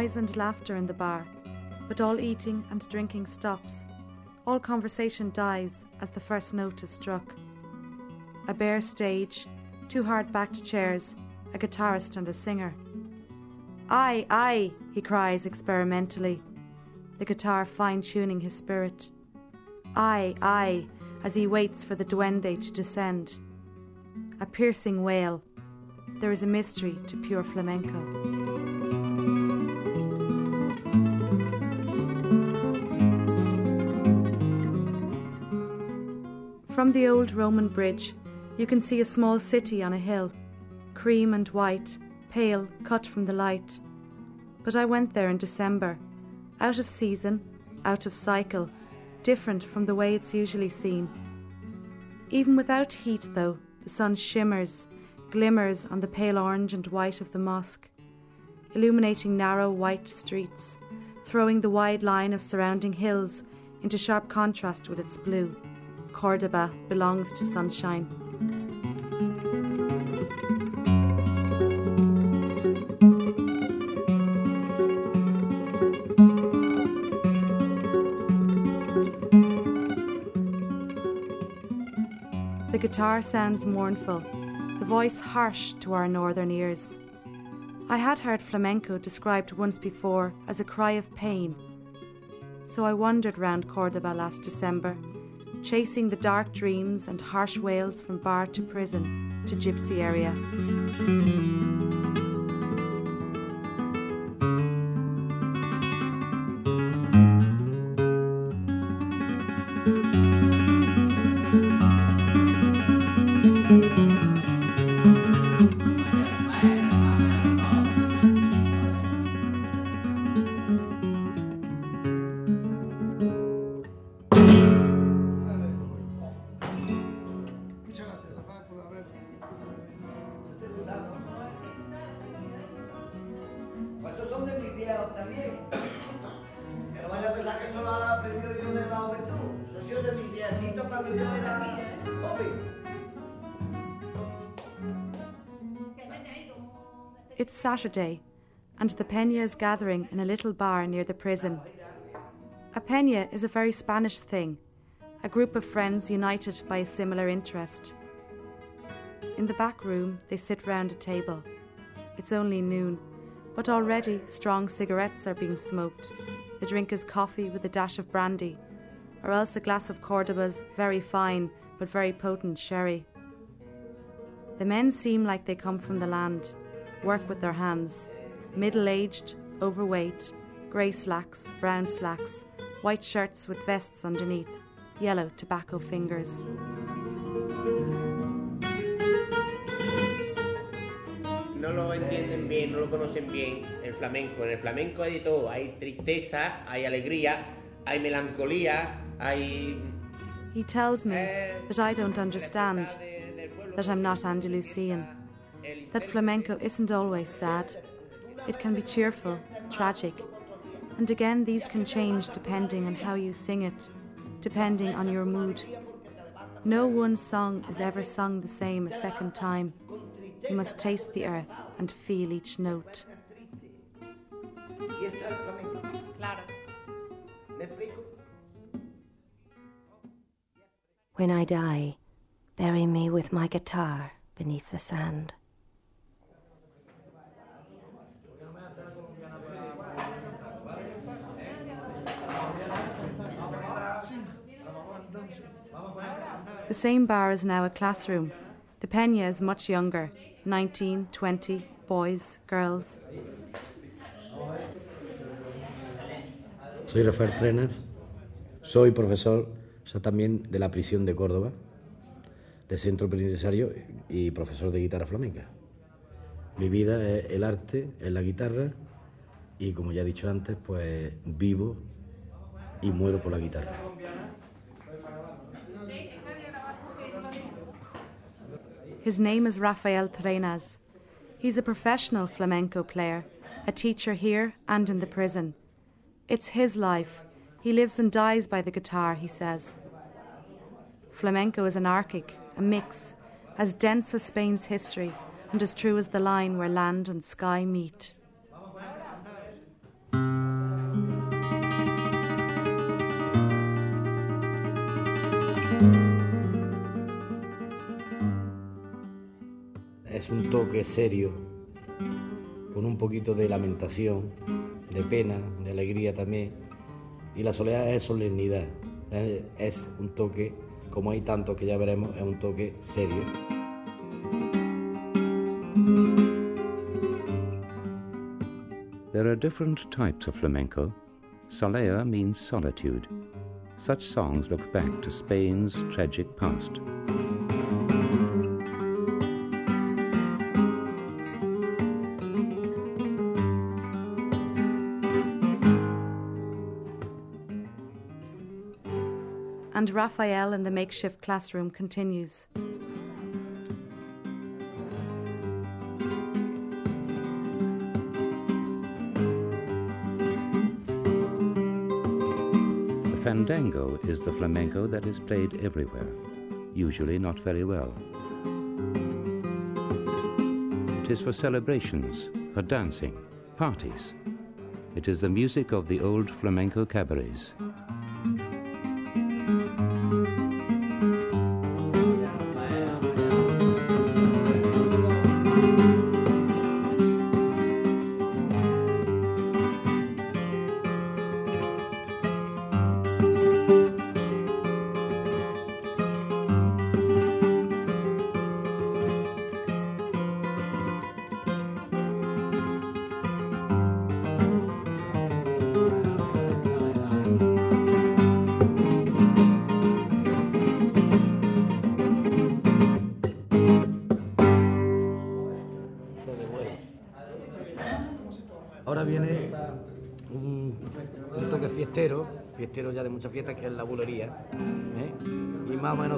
is noise and laughter in the bar, but all eating and drinking stops. All conversation dies as the first note is struck. A bare stage, two hard backed chairs, a guitarist and a singer. Aye, aye, he cries experimentally, the guitar fine tuning his spirit. Aye, aye, as he waits for the duende to descend. A piercing wail. There is a mystery to pure flamenco. From the old Roman bridge, you can see a small city on a hill, cream and white, pale, cut from the light. But I went there in December, out of season, out of cycle, different from the way it's usually seen. Even without heat, though, the sun shimmers, glimmers on the pale orange and white of the mosque, illuminating narrow white streets, throwing the wide line of surrounding hills into sharp contrast with its blue. Cordoba belongs to sunshine. The guitar sounds mournful, the voice harsh to our northern ears. I had heard flamenco described once before as a cry of pain, so I wandered round Cordoba last December chasing the dark dreams and harsh wails from bar to prison to gypsy area. It's Saturday, and the Peña is gathering in a little bar near the prison. A peña is a very Spanish thing, a group of friends united by a similar interest. In the back room, they sit round a table. It's only noon, but already strong cigarettes are being smoked. The drink is coffee with a dash of brandy, or else a glass of Cordoba's very fine but very potent sherry. The men seem like they come from the land, work with their hands, middle aged, overweight, grey slacks, brown slacks, white shirts with vests underneath, yellow tobacco fingers. No lo entienden bien, no lo conocen bien el flamenco. En el flamenco hay de todo, hay tristeza, hay alegría, hay melancolía, hay... He tells me eh, that I don't understand, that I'm not Andalusian, that flamenco isn't always sad. It can be cheerful, tragic, and again these can change depending on how you sing it, depending on your mood. No one song is ever sung the same a second time. You must taste the earth and feel each note. When I die, bury me with my guitar beneath the sand. The same bar is now a classroom. The Peña is much younger 19, 20, boys, girls. Soy Rafael Trenas, soy profesor también de la prisión de Córdoba, del centro penitenciario y profesor de guitarra flamenca. Mi vida es el arte, es la guitarra y como ya he dicho antes, pues vivo y muero por la guitarra. His name is Rafael Trenas. He's a professional flamenco player, a teacher here and in the prison. It's his life. He lives and dies by the guitar, he says. Flamenco is anarchic, a mix, as dense as Spain's history and as true as the line where land and sky meet. Un toque serio, con un poquito de lamentación, de pena, de alegría también. Y la soledad es solemnidad, es un toque, como hay tantos que ya veremos, es un toque serio. There are different types of flamenco. Solea means solitude. Such songs look back to Spain's tragic past. And Raphael in the makeshift classroom continues. The fandango is the flamenco that is played everywhere, usually not very well. It is for celebrations, for dancing, parties. It is the music of the old flamenco cabarets.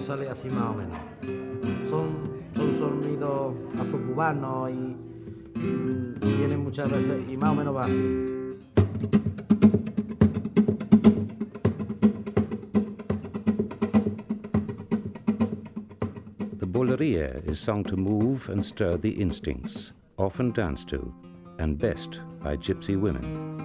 Sale así, más o menos. Son, son sonidos afrocubanos y, y vienen muchas veces, y más o menos va así. The bulería is sung to move and stir the instincts, often danced to, and best by gypsy women.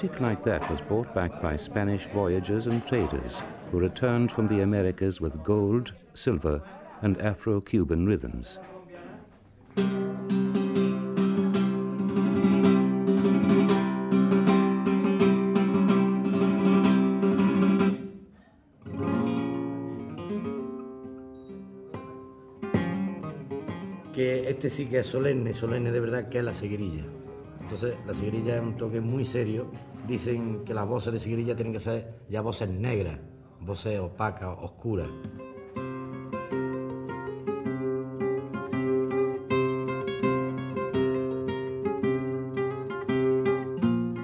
Music like that was brought back by Spanish voyagers and traders who returned from the Americas with gold, silver, and Afro Cuban rhythms. Que este sí que es solemne, solemne de verdad, que es la seguirilla. Entonces, la sigrilla es un toque muy serio. Dicen que las voces de sigrilla tienen que ser ya voces negras, voces opacas, oscuras.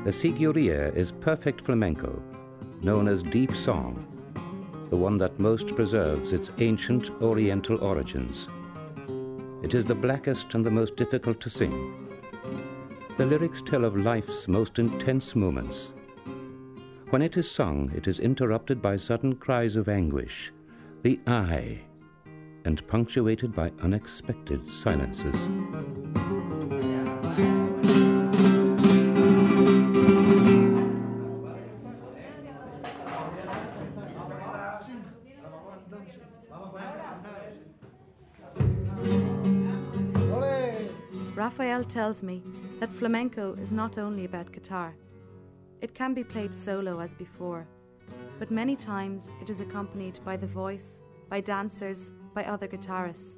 The Siguria is perfect flamenco, known as deep song, the one that most preserves its ancient Oriental origins. It is the blackest and the most difficult to sing. The lyrics tell of life's most intense moments. When it is sung, it is interrupted by sudden cries of anguish, the Aye, and punctuated by unexpected silences. Tells me that flamenco is not only about guitar. It can be played solo as before, but many times it is accompanied by the voice, by dancers, by other guitarists.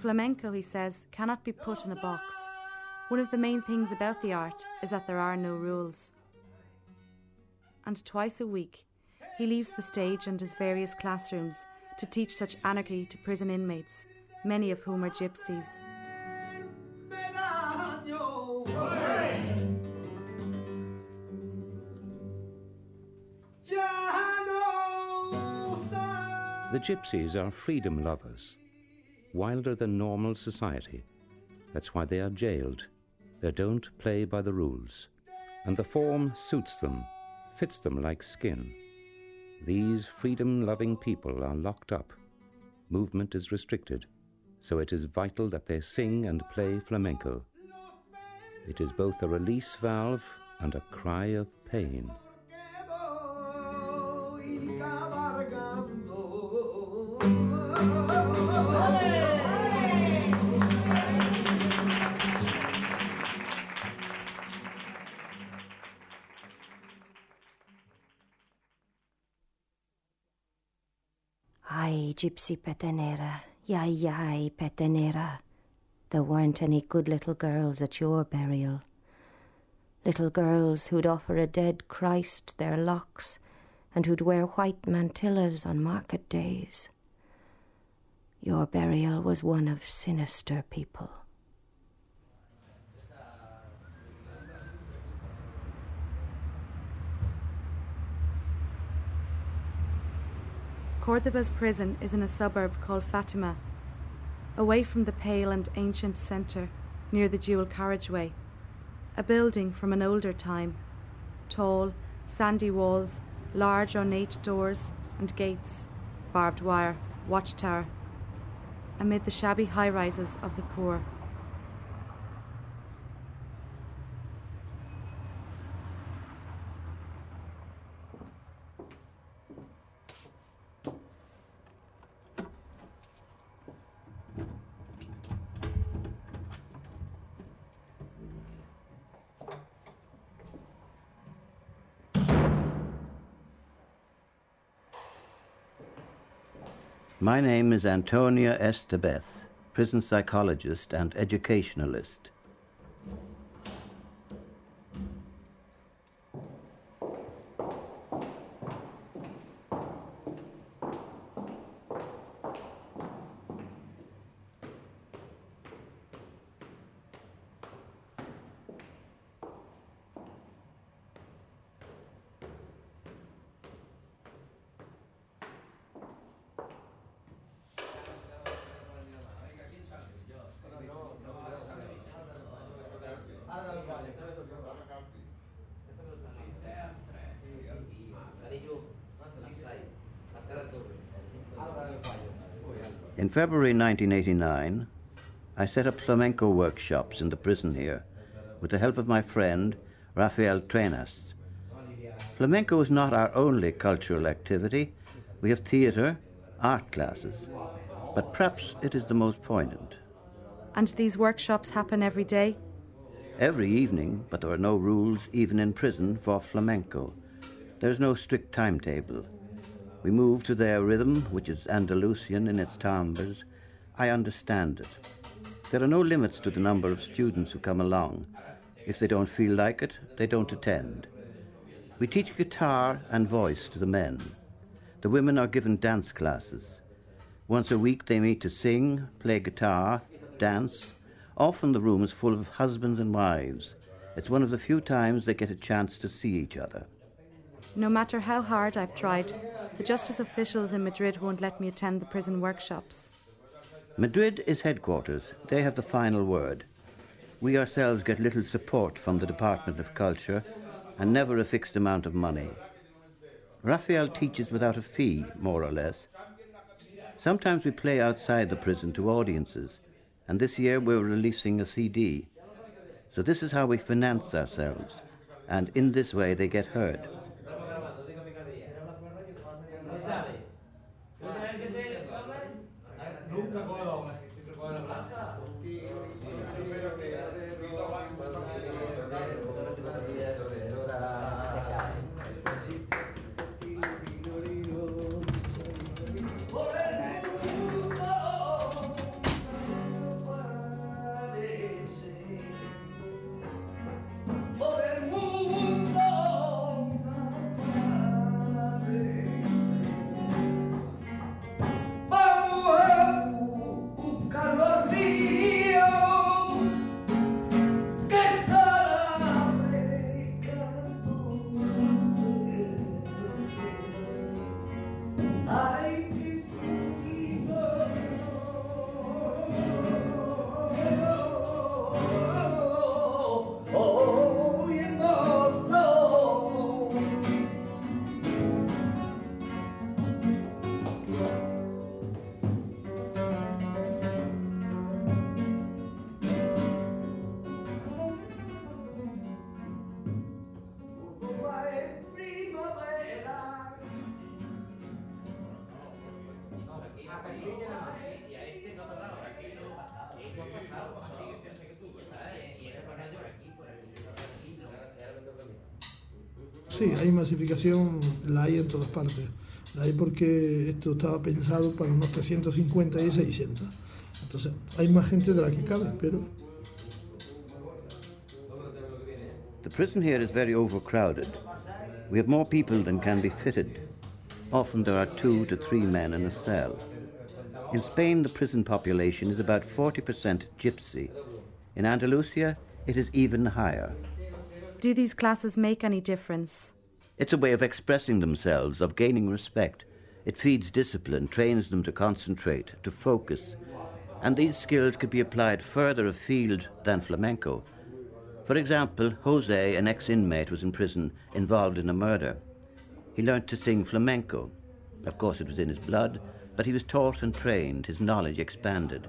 Flamenco, he says, cannot be put in a box. One of the main things about the art is that there are no rules. And twice a week, he leaves the stage and his various classrooms to teach such anarchy to prison inmates, many of whom are gypsies. The gypsies are freedom lovers, wilder than normal society. That's why they are jailed. They don't play by the rules. And the form suits them, fits them like skin. These freedom loving people are locked up. Movement is restricted, so it is vital that they sing and play flamenco. It is both a release valve and a cry of pain. Gypsy petenera, yai yai petenera. There weren't any good little girls at your burial. Little girls who'd offer a dead Christ their locks and who'd wear white mantillas on market days. Your burial was one of sinister people. Cordoba's prison is in a suburb called Fatima, away from the pale and ancient centre near the dual carriageway. A building from an older time, tall, sandy walls, large ornate doors and gates, barbed wire, watchtower, amid the shabby high rises of the poor. My name is Antonia Estebeth, prison psychologist and educationalist. In February 1989, I set up flamenco workshops in the prison here with the help of my friend Rafael Trenas. Flamenco is not our only cultural activity. We have theatre, art classes, but perhaps it is the most poignant. And these workshops happen every day? Every evening, but there are no rules, even in prison, for flamenco. There is no strict timetable. We move to their rhythm, which is Andalusian in its timbres. I understand it. There are no limits to the number of students who come along. If they don't feel like it, they don't attend. We teach guitar and voice to the men. The women are given dance classes. Once a week they meet to sing, play guitar, dance. Often the room is full of husbands and wives. It's one of the few times they get a chance to see each other. No matter how hard I've tried, the justice officials in Madrid won't let me attend the prison workshops. Madrid is headquarters. They have the final word. We ourselves get little support from the Department of Culture and never a fixed amount of money. Raphael teaches without a fee, more or less. Sometimes we play outside the prison to audiences, and this year we're releasing a CD. So this is how we finance ourselves, and in this way they get heard. Hay masificación, la hay en todas partes. La hay porque esto estaba pensado para unos 350 y 600. Entonces, hay más gente de la que cabe, pero... The prison here is very overcrowded. We have more people than can be fitted. Often there are two to three men in a cell. In Spain, the prison population is about 40% gypsy. In Andalusia, it is even higher. Do these classes make any difference? It's a way of expressing themselves, of gaining respect. It feeds discipline, trains them to concentrate, to focus. And these skills could be applied further afield than flamenco. For example, Jose, an ex inmate, was in prison involved in a murder. He learnt to sing flamenco. Of course, it was in his blood, but he was taught and trained, his knowledge expanded.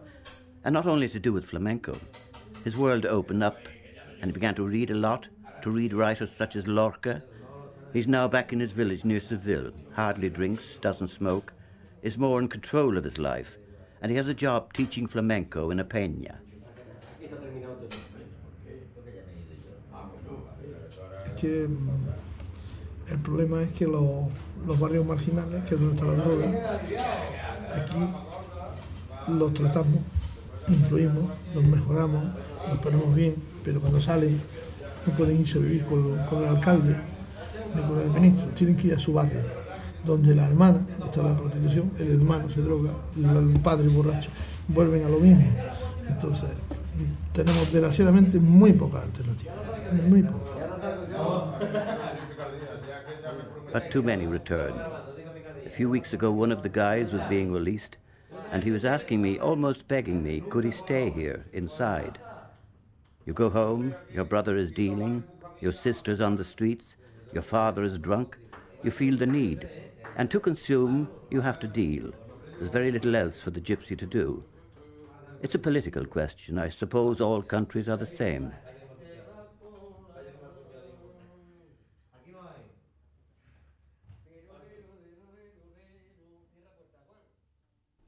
And not only to do with flamenco. His world opened up, and he began to read a lot, to read writers such as Lorca. He's now back in his village near Seville, hardly drinks, doesn't smoke, is more in control of his life, and he has a job teaching flamenco in a peña. Que mm, el problema es que los, los barrios marginales, que es donde está la droga, aquí los tratamos, influimos, los mejoramos, los ponemos bien, pero cuando salen no pueden irse a vivir con, con el alcalde tienen que ir a su barrio, donde la hermana está la prostitución, el hermano se droga, el padre borracho, vuelven a lo mismo. Entonces, tenemos desgraciadamente muy pocas alternativas, muy pocas. But too many return. A few weeks ago, one of the guys was being released, and he was asking me, almost begging me, could he stay here, inside? You go home, your brother is dealing, your sister's on the streets, your father is drunk, you feel the need. And to consume, you have to deal. There's very little else for the gypsy to do. It's a political question. I suppose all countries are the same.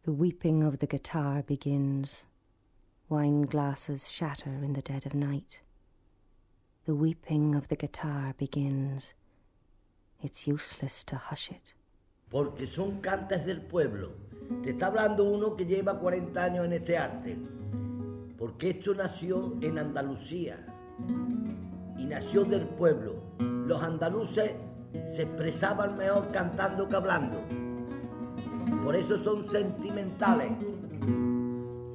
The weeping of the guitar begins. Wine glasses shatter in the dead of night. The weeping of the guitar begins. It's useless to hush it. Porque son cantas del pueblo. Te está hablando uno que lleva 40 años en este arte. Porque esto nació en Andalucía. Y nació del pueblo. Los andaluces se expresaban mejor cantando que hablando. Por eso son sentimentales.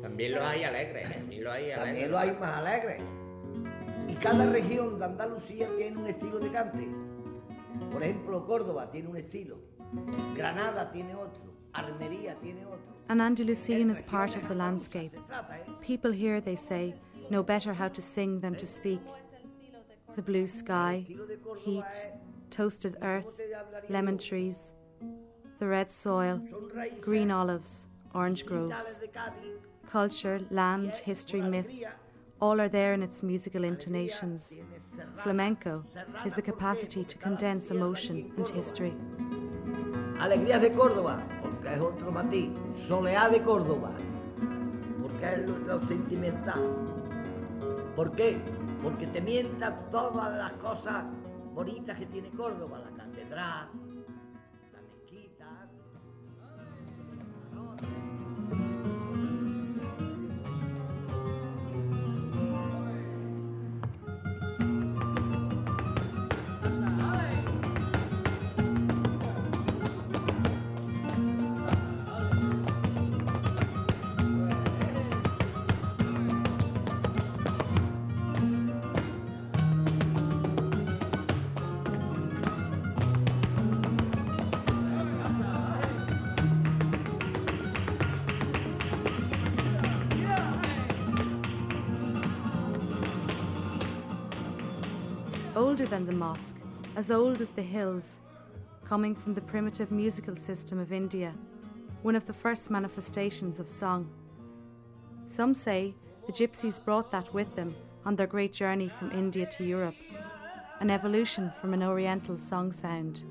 También los hay alegres, también los hay alegres. También los hay más alegres. Y cada región de Andalucía tiene un estilo de cante. Por ejemplo, Córdoba tiene un estilo, Granada tiene otro, Armería tiene otro. An Andalusian is part of the landscape. ¿eh? People here, they say, know better how to sing than to speak. The blue sky, heat, toasted earth, lemon trees, the red soil, green olives, orange groves. Culture, land, history, myth, all are there in its musical intonations. Flamenco is the capacity to condense emotion and history. Alegrías de Córdoba, porque es otro matiz. Soleá de Córdoba, porque es lo, sentimental. ¿Por qué? Porque te mienta todas las cosas bonitas que tiene Córdoba, la catedral, Older than the mosque, as old as the hills, coming from the primitive musical system of India, one of the first manifestations of song. Some say the gypsies brought that with them on their great journey from India to Europe, an evolution from an oriental song sound.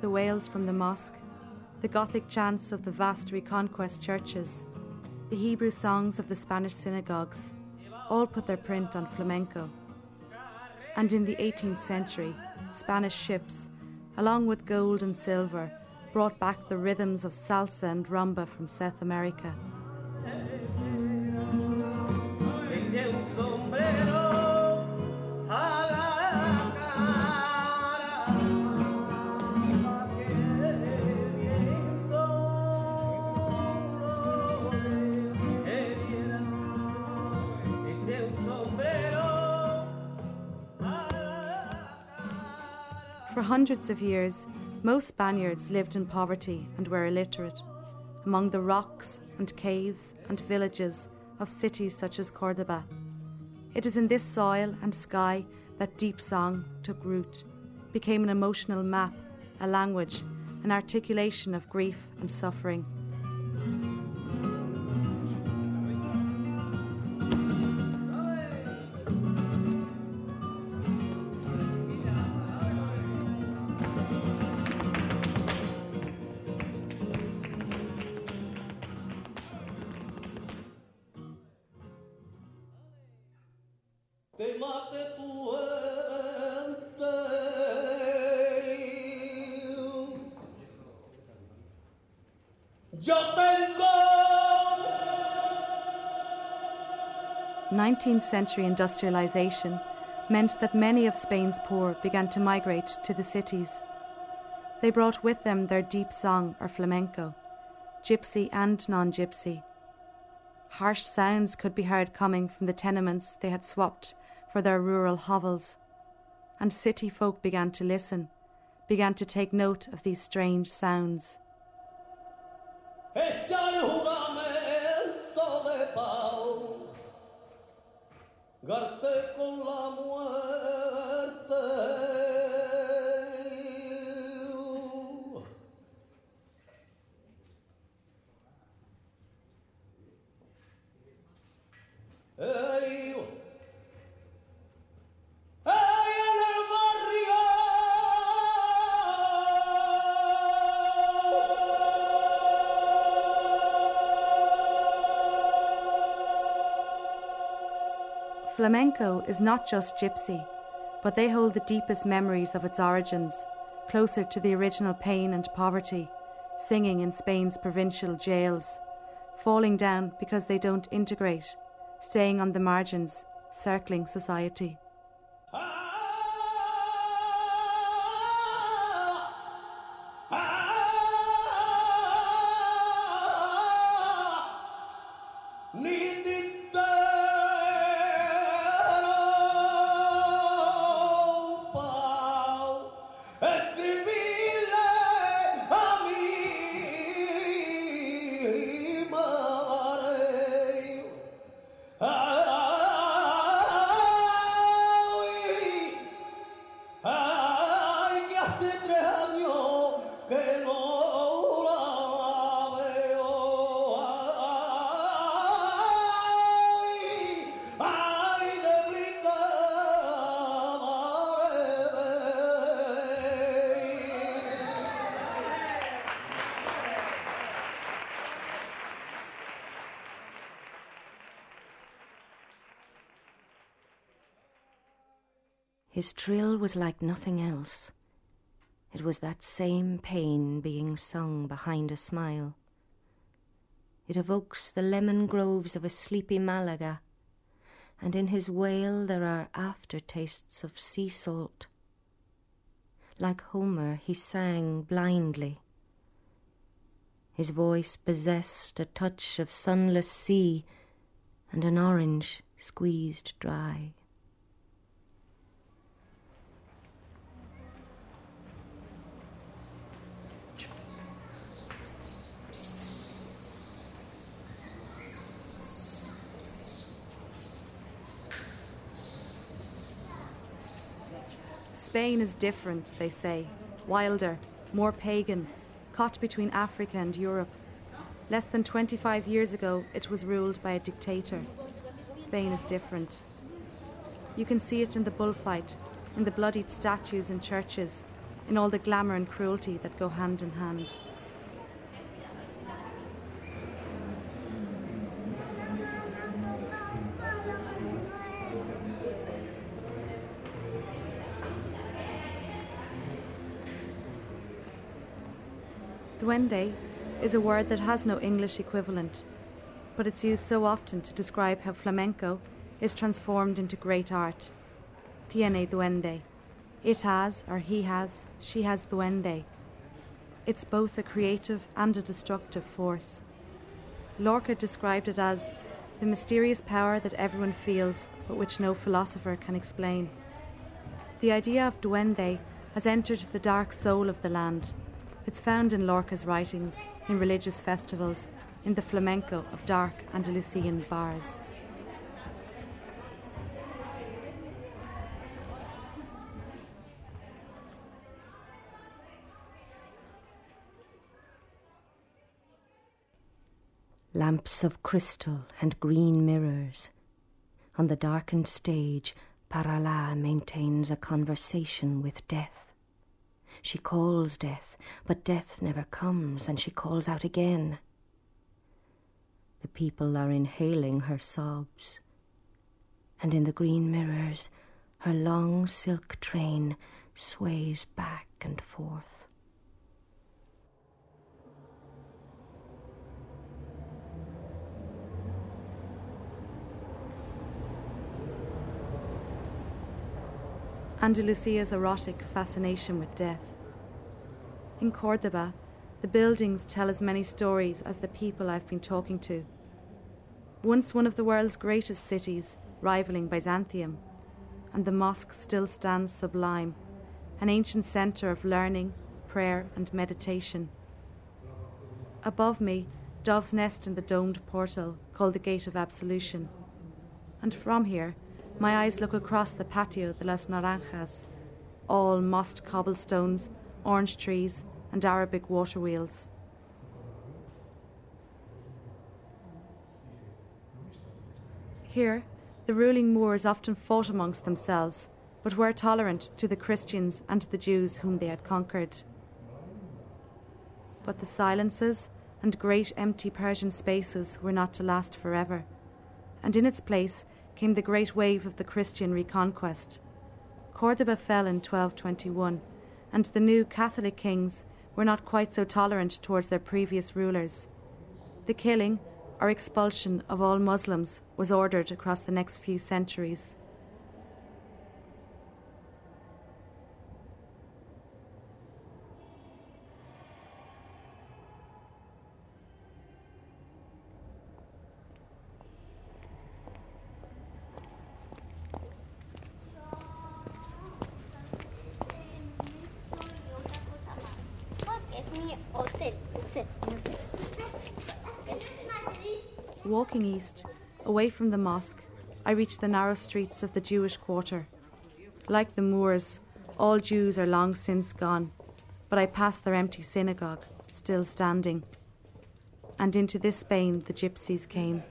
The wails from the mosque, the Gothic chants of the vast Reconquest churches, the Hebrew songs of the Spanish synagogues all put their print on flamenco. And in the 18th century, Spanish ships, along with gold and silver, brought back the rhythms of salsa and rumba from South America. Hundreds of years, most Spaniards lived in poverty and were illiterate, among the rocks and caves and villages of cities such as Cordoba. It is in this soil and sky that deep song took root, became an emotional map, a language, an articulation of grief and suffering. 19th century industrialization meant that many of Spain's poor began to migrate to the cities. They brought with them their deep song or flamenco, gypsy and non gypsy. Harsh sounds could be heard coming from the tenements they had swapped for their rural hovels, and city folk began to listen, began to take note of these strange sounds. Garte con la muerte. Ey, Flamenco is not just gypsy, but they hold the deepest memories of its origins, closer to the original pain and poverty, singing in Spain's provincial jails, falling down because they don't integrate, staying on the margins, circling society. His trill was like nothing else. It was that same pain being sung behind a smile. It evokes the lemon groves of a sleepy Malaga, and in his wail there are aftertastes of sea salt. Like Homer, he sang blindly. His voice possessed a touch of sunless sea and an orange squeezed dry. Spain is different, they say, wilder, more pagan, caught between Africa and Europe. Less than 25 years ago, it was ruled by a dictator. Spain is different. You can see it in the bullfight, in the bloodied statues in churches, in all the glamour and cruelty that go hand in hand. Duende is a word that has no English equivalent, but it's used so often to describe how flamenco is transformed into great art. Tiene duende. It has, or he has, she has duende. It's both a creative and a destructive force. Lorca described it as the mysterious power that everyone feels but which no philosopher can explain. The idea of duende has entered the dark soul of the land. It's found in Lorca's writings, in religious festivals, in the flamenco of dark Andalusian bars. lamps of crystal and green mirrors. On the darkened stage, Parrala maintains a conversation with death. She calls death, but death never comes, and she calls out again. The people are inhaling her sobs, and in the green mirrors, her long silk train sways back and forth. Andalusia's erotic fascination with death. In Cordoba, the buildings tell as many stories as the people I've been talking to. Once one of the world's greatest cities, rivaling Byzantium, and the mosque still stands sublime, an ancient centre of learning, prayer, and meditation. Above me, doves nest in the domed portal called the Gate of Absolution. And from here, my eyes look across the patio de las Naranjas, all mossed cobblestones, orange trees, and Arabic water wheels. Here, the ruling Moors often fought amongst themselves, but were tolerant to the Christians and to the Jews whom they had conquered. But the silences and great empty Persian spaces were not to last forever, and in its place came the great wave of the Christian reconquest. Cordoba fell in 1221, and the new Catholic kings were not quite so tolerant towards their previous rulers. The killing or expulsion of all Muslims was ordered across the next few centuries. East, away from the mosque, I reach the narrow streets of the Jewish quarter. Like the Moors, all Jews are long since gone, but I pass their empty synagogue, still standing. And into this Spain the gypsies came.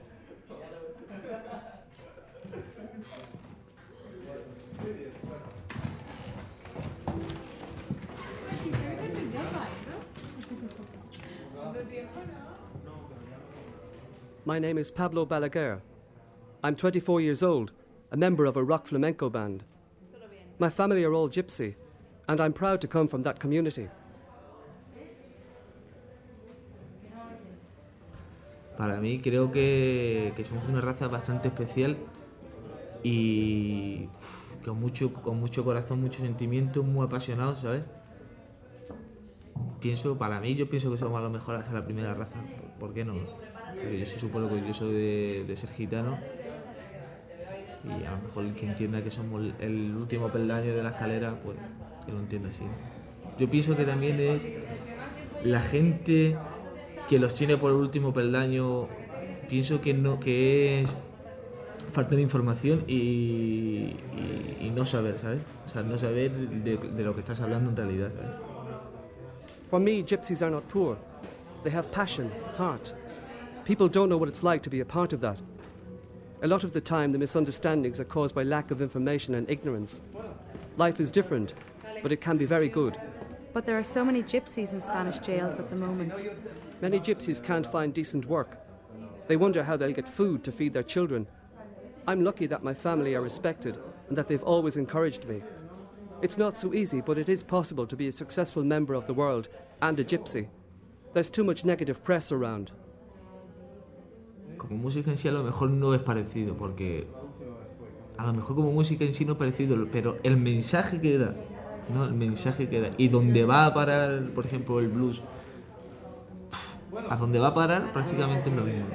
My name is Pablo Balaguer. I'm 24 years old, a member of a rock flamenco band. My family are all gypsy, and I'm proud to come from that community. Para mí creo que, que somos una raza bastante especial y con mucho, con mucho corazón, mucho sentimiento, muy apasionados, ¿sabes? Pienso, para mí, yo pienso que somos a lo mejor hasta la primera raza. ¿Por qué no? Porque yo se supone que yo soy de, de ser gitano y a lo mejor el que entienda que somos el último peldaño de la escalera, pues que lo entienda así. Yo pienso que también es la gente que los tiene por el último peldaño, pienso que no que es falta de información y, y- y no saber, ¿sabes? O sea, no saber de, de lo que estás hablando en realidad, ¿sabes? For me, gypsies are not poor. They have passion, heart. People don't know what it's like to be a part of that. A lot of the time, the misunderstandings are caused by lack of information and ignorance. Life is different, but it can be very good. But there are so many gypsies in Spanish jails at the moment. Many gypsies can't find decent work. They wonder how they'll get food to feed their children. I'm lucky that my family are respected and that they've always encouraged me. It's not so easy, but it is possible to be a successful member of the world and a gypsy. There's too much negative press around. Como música en sí a lo mejor no es parecido, porque a lo mejor como música en sí no es parecido, pero el mensaje que da, ¿no? El mensaje que da. Y donde va a parar, por ejemplo, el blues, a donde va a parar prácticamente es lo mismo.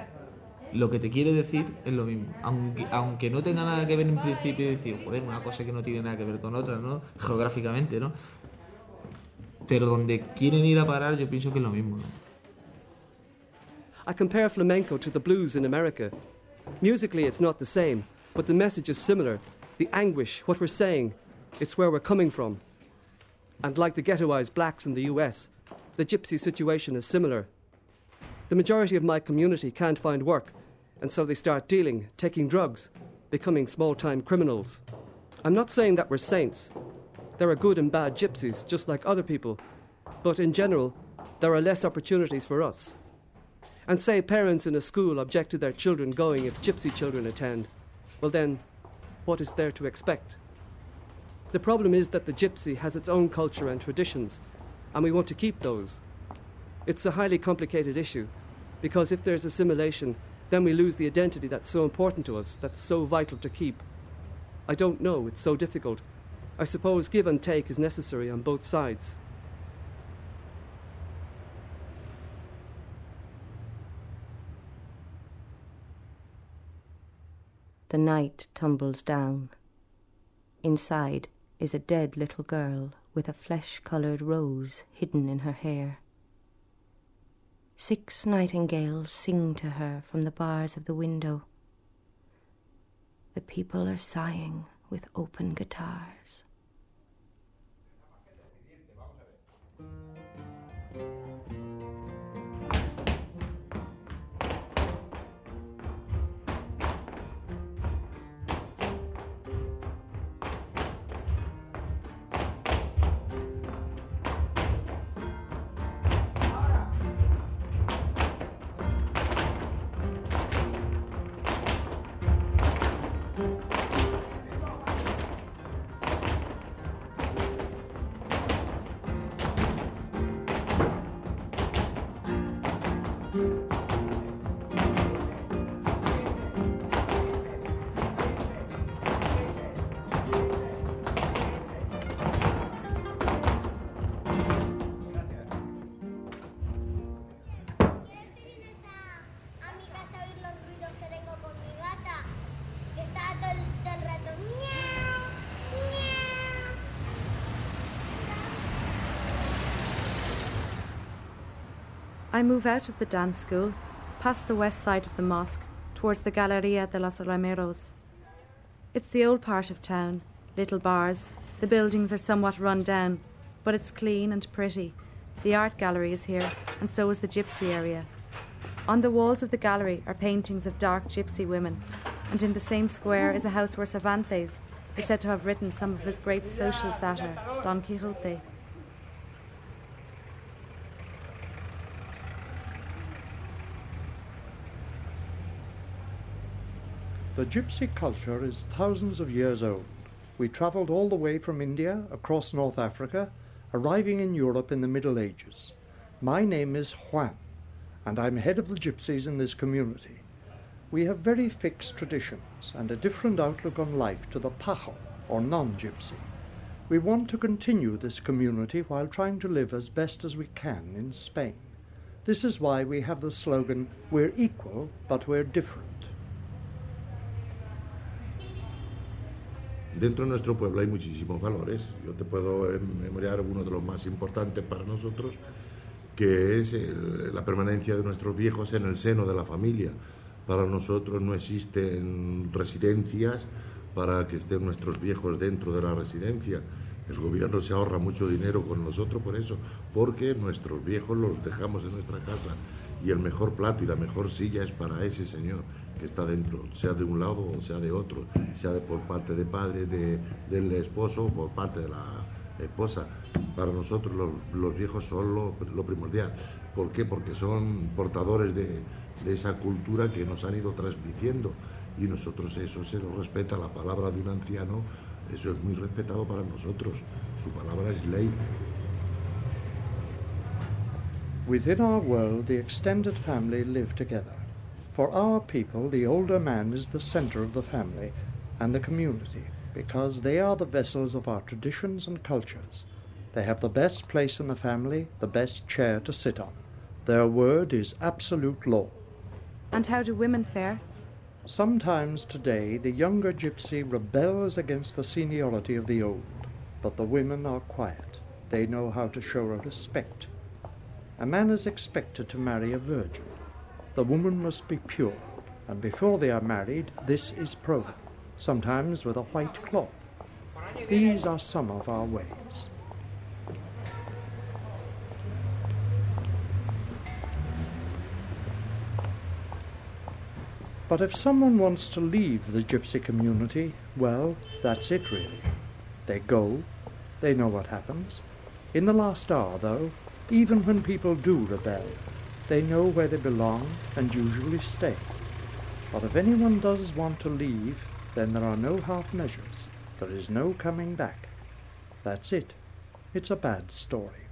Lo que te quiere decir es lo mismo. Aunque, aunque no tenga nada que ver en principio, decir, joder, una cosa que no tiene nada que ver con otra, ¿no? Geográficamente, ¿no? Pero donde quieren ir a parar, yo pienso que es lo mismo. ¿no? I compare flamenco to the blues in America. Musically, it's not the same, but the message is similar. The anguish, what we're saying, it's where we're coming from. And like the ghettoized blacks in the US, the gypsy situation is similar. The majority of my community can't find work, and so they start dealing, taking drugs, becoming small time criminals. I'm not saying that we're saints. There are good and bad gypsies, just like other people, but in general, there are less opportunities for us. And say parents in a school object to their children going if gypsy children attend, well then, what is there to expect? The problem is that the gypsy has its own culture and traditions, and we want to keep those. It's a highly complicated issue, because if there's assimilation, then we lose the identity that's so important to us, that's so vital to keep. I don't know, it's so difficult. I suppose give and take is necessary on both sides. The night tumbles down. Inside is a dead little girl with a flesh coloured rose hidden in her hair. Six nightingales sing to her from the bars of the window. The people are sighing with open guitars. I move out of the dance school, past the west side of the mosque, towards the Galeria de los Rameros. It's the old part of town, little bars. The buildings are somewhat run down, but it's clean and pretty. The art gallery is here, and so is the gypsy area. On the walls of the gallery are paintings of dark gypsy women, and in the same square is a house where Cervantes is said to have written some of his great social satire, Don Quixote. The gypsy culture is thousands of years old. We travelled all the way from India across North Africa, arriving in Europe in the Middle Ages. My name is Juan, and I'm head of the gypsies in this community. We have very fixed traditions and a different outlook on life to the payo, or non gypsy. We want to continue this community while trying to live as best as we can in Spain. This is why we have the slogan, We're equal, but we're different. Dentro de nuestro pueblo hay muchísimos valores. Yo te puedo memoriar uno de los más importantes para nosotros, que es la permanencia de nuestros viejos en el seno de la familia. Para nosotros no existen residencias para que estén nuestros viejos dentro de la residencia. El gobierno se ahorra mucho dinero con nosotros por eso, porque nuestros viejos los dejamos en nuestra casa y el mejor plato y la mejor silla es para ese señor que está dentro, sea de un lado o sea de otro, sea de por parte de padre de- del esposo o por parte de la esposa. Para nosotros los, viejos son lo, lo primordial. ¿Por qué? Porque son portadores de, de esa cultura que nos han ido transmitiendo y nosotros eso se lo respeta, la palabra de un anciano, eso es muy respetado para nosotros, su palabra es ley. Within our world, the extended family live together. For our people, the older man is the center of the family and the community because they are the vessels of our traditions and cultures. They have the best place in the family, the best chair to sit on. Their word is absolute law. And how do women fare? Sometimes today the younger gypsy rebels against the seniority of the old, but the women are quiet. They know how to show her respect. A man is expected to marry a virgin. The woman must be pure, and before they are married, this is proven, sometimes with a white cloth. These are some of our ways. But if someone wants to leave the gypsy community, well, that's it really. They go, they know what happens. In the last hour, though, even when people do rebel, they know where they belong and usually stay. But if anyone does want to leave, then there are no half measures. There is no coming back. That's it. It's a bad story.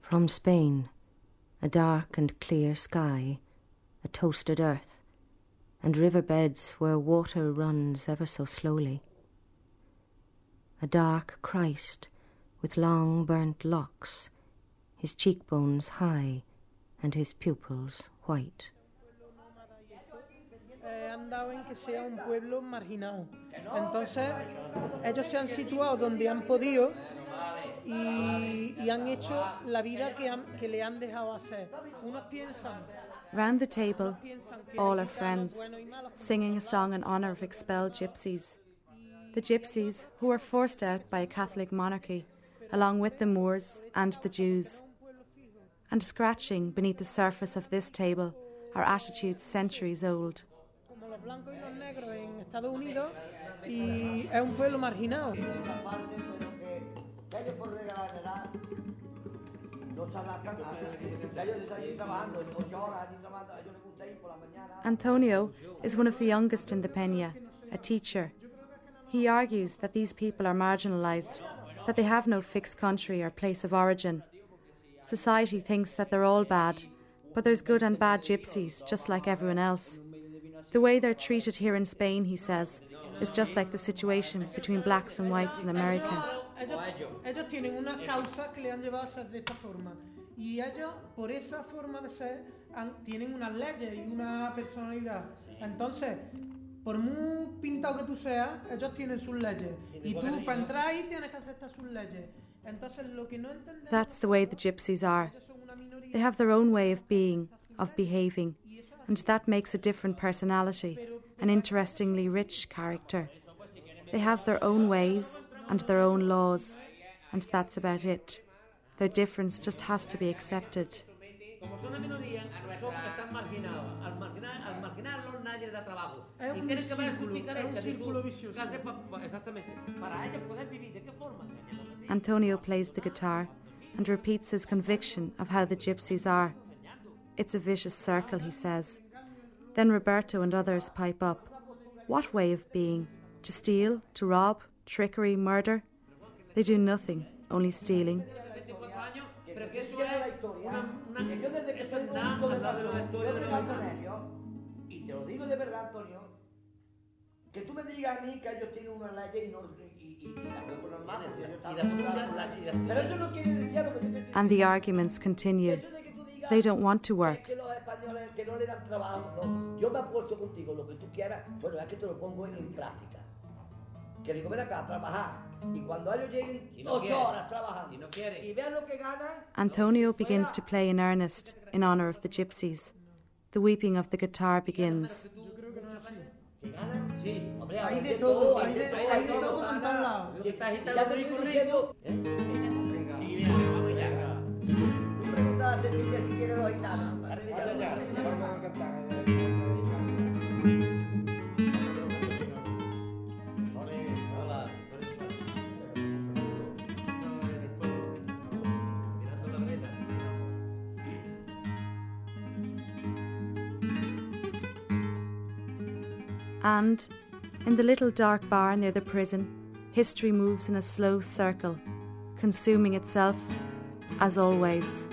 From Spain, a dark and clear sky, a toasted earth, and riverbeds where water runs ever so slowly. A dark Christ with long burnt locks, his cheekbones high and his pupils white. Eh, han dado en que sea un pueblo marginado. Entonces, ellos se han situado donde han podido y, y han hecho la vida que, han- que le han dejado hacer. Unos piensan Round the table, all are friends, singing a song in honour of expelled gypsies. The gypsies, who were forced out by a Catholic monarchy, along with the Moors and the Jews. And scratching beneath the surface of this table are attitudes centuries old. Antonio is one of the youngest in the Peña, a teacher. He argues that these people are marginalised, that they have no fixed country or place of origin. Society thinks that they're all bad, but there's good and bad gypsies, just like everyone else. The way they're treated here in Spain, he says, is just like the situation between blacks and whites in America. Ellos, ellos. tienen unas causas que le han llevado a ser de esta forma. Y ellos por esa forma de ser han- tienen unas leyes y una personalidad. Entonces, por muy pintado que tú seas, ellos tienen sus leyes. Y tú para entrar ahí tienes que aceptar sus leyes. Entonces, lo que no entendemos That's the way the gypsies are. They have their own way of being, of behaving, and that makes a different personality, an interestingly rich character. They have their own ways and their own laws, and that's about it. Their difference just has to be accepted. Como son una minoría, son, están marginados. Al marginar, al marginarlos nadie les da trabajo. Es y tienen que ver es un círculo vicioso. que hace pa- pa- exactamente. Para ellos poder vivir, ¿de qué forma? Antonio plays the guitar and repeats his conviction of how the gypsies are. It's a vicious circle, he says. Then Roberto and others pipe up. What way of being? To steal, to rob, trickery, murder? They do nothing, only stealing. Pero que eso Yo de la es historia, una, una, que yo desde que eso soy es nada músico de al lado de la razón, historia yo de he los hablado con demás. ellos, y te lo digo de verdad, Antonio, que tú me digas a mí que ellos tienen una ley y, no, y, y, y la veo por normal, porque yo estaba acostumbrado por la ley. Pero eso no quiere decir lo que yo te digo. And the arguments continue. They don't want to work. Que los españoles que no le dan trabajo, no. Yo me apuesto contigo, lo que tú quieras, bueno, es que te lo pongo en, en práctica. Que digo, ven acá, a trabajar. Y cuando ellos lleguen Y no ocho quieren. horas trabajando Y no quieren. y vean lo que ganan, Antonio begins to play in earnest in honour of the gypsies. The weeping of the guitar begins. And in the little dark bar near the prison, history moves in a slow circle, consuming itself, as always.